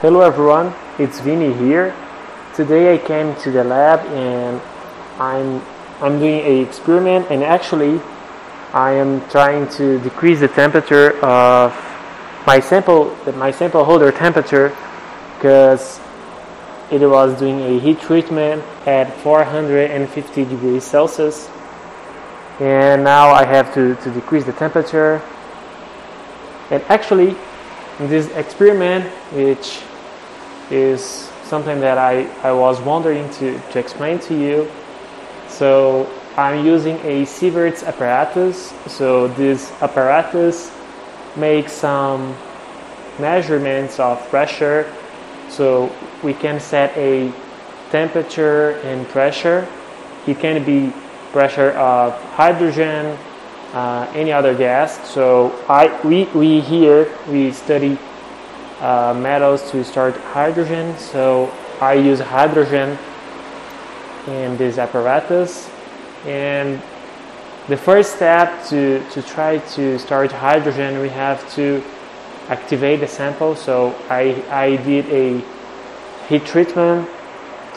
Hello everyone, it's Vinny here. Today I came to the lab and I'm I'm doing a experiment and actually I am trying to decrease the temperature of my sample my sample holder temperature because it was doing a heat treatment at 450 degrees Celsius. And now I have to, to decrease the temperature. And actually in this experiment which is something that I, I was wondering to, to explain to you. So I'm using a Sieverts apparatus. So this apparatus makes some measurements of pressure. So we can set a temperature and pressure. It can be pressure of hydrogen, uh, any other gas. So I, we, we here, we study uh, metals to start hydrogen. So I use hydrogen in this apparatus. And the first step to, to try to start hydrogen, we have to activate the sample. So I, I did a heat treatment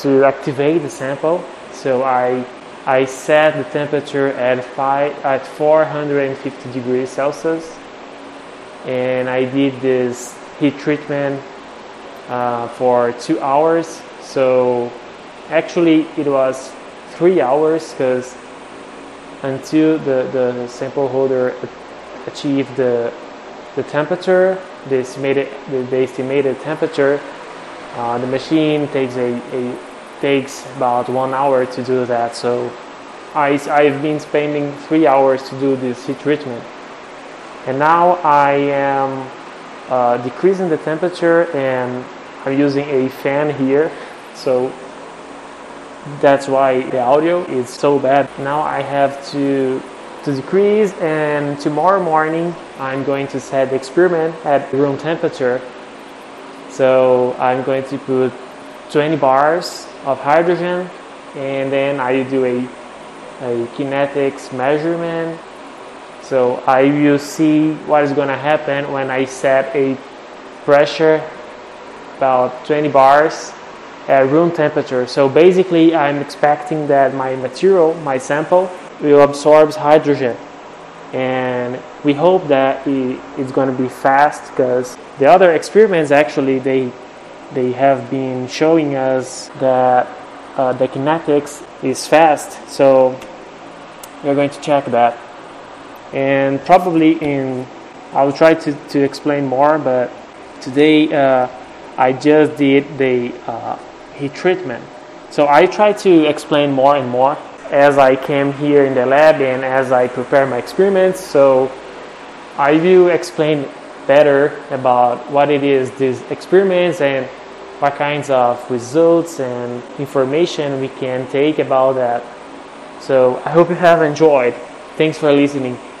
to activate the sample. So I I set the temperature at five at 450 degrees Celsius, and I did this heat treatment uh, for two hours. So actually, it was three hours because until the, the sample holder achieved the the temperature, the estimated the, the estimated temperature, uh, the machine takes a, a takes about one hour to do that. So I, I've been spending three hours to do this heat treatment. And now I am uh, decreasing the temperature and I'm using a fan here. So that's why the audio is so bad. Now I have to to decrease and tomorrow morning I'm going to set the experiment at room temperature. So I'm going to put 20 bars of hydrogen and then I do a, a kinetics measurement so I will see what is going to happen when I set a pressure about 20 bars at room temperature. So basically I'm expecting that my material my sample will absorb hydrogen. And we hope that it's going to be fast because the other experiments actually they they have been showing us that uh, the kinetics is fast. So we're going to check that and probably in I'll try to, to explain more but today uh, I just did the uh, heat treatment so I try to explain more and more as I came here in the lab and as I prepare my experiments so I will explain better about what it is these experiments and what kinds of results and information we can take about that. So I hope you have enjoyed. Thanks for listening.